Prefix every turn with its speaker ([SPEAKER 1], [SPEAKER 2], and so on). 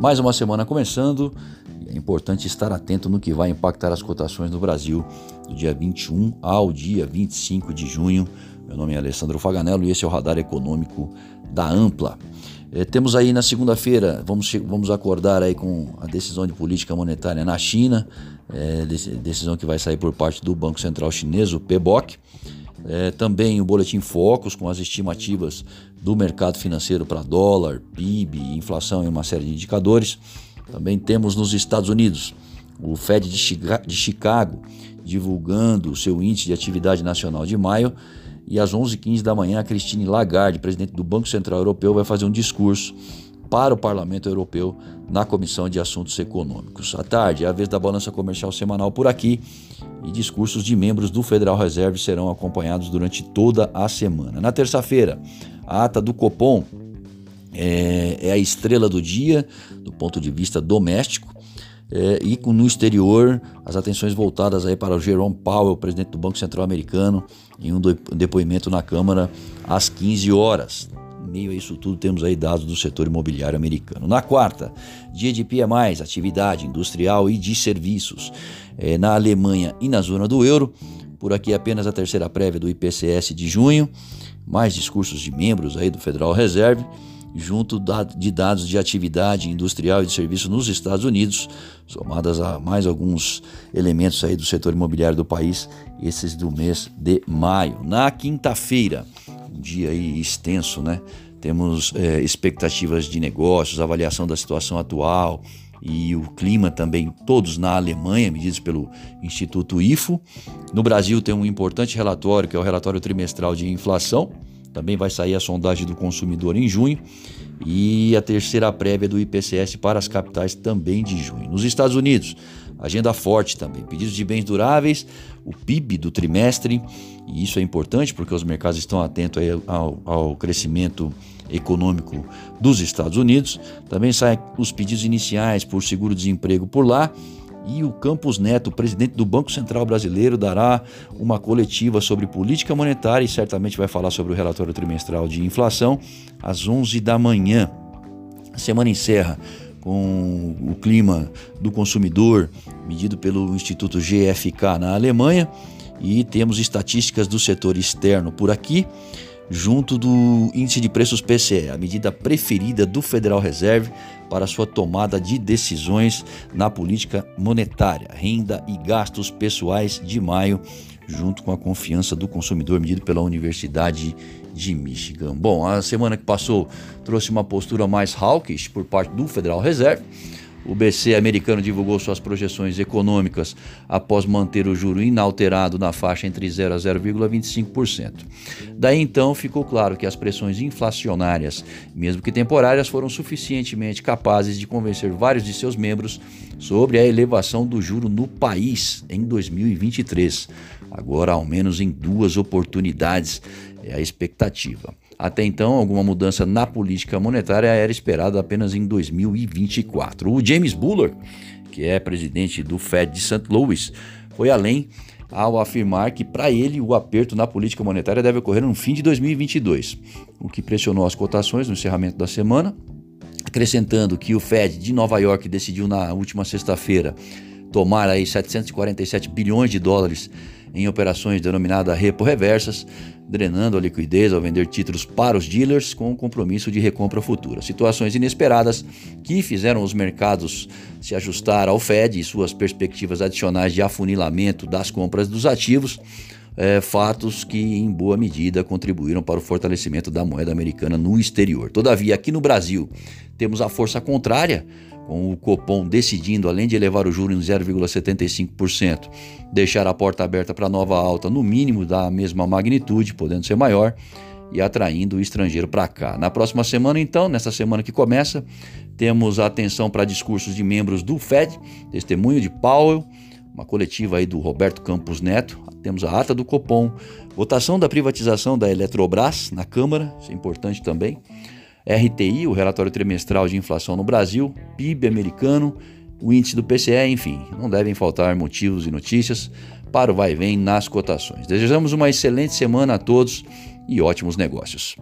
[SPEAKER 1] Mais uma semana começando é importante estar atento no que vai impactar as cotações no Brasil do dia 21 ao dia 25 de junho. Meu nome é Alessandro Faganello e esse é o Radar Econômico da Ampla. É, temos aí na segunda-feira, vamos, vamos acordar aí com a decisão de política monetária na China, é, decisão que vai sair por parte do Banco Central Chinês, o PBOC. É, também o Boletim Focus com as estimativas do mercado financeiro para dólar, PIB, inflação e uma série de indicadores. Também temos nos Estados Unidos o Fed de Chicago divulgando o seu índice de atividade nacional de maio e às 11h15 da manhã, a Christine Lagarde, presidente do Banco Central Europeu, vai fazer um discurso para o Parlamento Europeu na Comissão de Assuntos Econômicos. À tarde, é a vez da balança comercial semanal por aqui e discursos de membros do Federal Reserve serão acompanhados durante toda a semana. Na terça-feira, a ata do Copom é, é, a estrela do dia do ponto de vista doméstico. É, e no exterior, as atenções voltadas aí para o Jerome Powell, presidente do Banco Central Americano, em um depoimento na Câmara às 15 horas. Meio a isso tudo, temos aí dados do setor imobiliário americano. Na quarta, dia de PMIs, atividade industrial e de serviços é, na Alemanha e na zona do euro. Por aqui apenas a terceira prévia do IPCS de junho, mais discursos de membros aí do Federal Reserve junto de dados de atividade industrial e de serviço nos Estados Unidos, somadas a mais alguns elementos aí do setor imobiliário do país, esses do mês de maio. Na quinta-feira, dia aí extenso, né? Temos é, expectativas de negócios, avaliação da situação atual e o clima também, todos na Alemanha, medidos pelo Instituto IFO. No Brasil tem um importante relatório, que é o relatório trimestral de inflação, também vai sair a sondagem do consumidor em junho e a terceira prévia do IPCS para as capitais também de junho. Nos Estados Unidos, agenda forte também, pedidos de bens duráveis, o PIB do trimestre, e isso é importante porque os mercados estão atentos ao, ao crescimento econômico dos Estados Unidos. Também saem os pedidos iniciais por seguro-desemprego por lá e o Campos Neto, presidente do Banco Central Brasileiro, dará uma coletiva sobre política monetária e certamente vai falar sobre o relatório trimestral de inflação às 11 da manhã. A semana encerra com o clima do consumidor medido pelo Instituto GFK na Alemanha e temos estatísticas do setor externo por aqui junto do índice de preços PCE, a medida preferida do Federal Reserve para sua tomada de decisões na política monetária, renda e gastos pessoais de maio, junto com a confiança do consumidor medido pela Universidade de Michigan. Bom, a semana que passou trouxe uma postura mais hawkish por parte do Federal Reserve o BC americano divulgou suas projeções econômicas após manter o juro inalterado na faixa entre 0 a 0,25%. Daí então ficou claro que as pressões inflacionárias, mesmo que temporárias, foram suficientemente capazes de convencer vários de seus membros sobre a elevação do juro no país em 2023. Agora, ao menos em duas oportunidades, é a expectativa. Até então, alguma mudança na política monetária era esperada apenas em 2024. O James Buller, que é presidente do Fed de St. Louis, foi além ao afirmar que para ele o aperto na política monetária deve ocorrer no fim de 2022, o que pressionou as cotações no encerramento da semana, acrescentando que o Fed de Nova York decidiu na última sexta-feira tomar aí 747 bilhões de dólares em operações denominadas repo reversas, drenando a liquidez ao vender títulos para os dealers com o compromisso de recompra futura. Situações inesperadas que fizeram os mercados se ajustar ao Fed e suas perspectivas adicionais de afunilamento das compras dos ativos. É, fatos que, em boa medida, contribuíram para o fortalecimento da moeda americana no exterior. Todavia, aqui no Brasil, temos a força contrária, com o Copom decidindo, além de elevar o juro em 0,75%, deixar a porta aberta para nova alta no mínimo da mesma magnitude, podendo ser maior, e atraindo o estrangeiro para cá. Na próxima semana, então, nessa semana que começa, temos atenção para discursos de membros do Fed, testemunho de Powell, uma coletiva aí do Roberto Campos Neto, temos a ata do Copom, votação da privatização da Eletrobras na Câmara, isso é importante também RTI, o relatório trimestral de inflação no Brasil, PIB americano, o índice do PCE, enfim, não devem faltar motivos e notícias para o vai e vem nas cotações. Desejamos uma excelente semana a todos e ótimos negócios.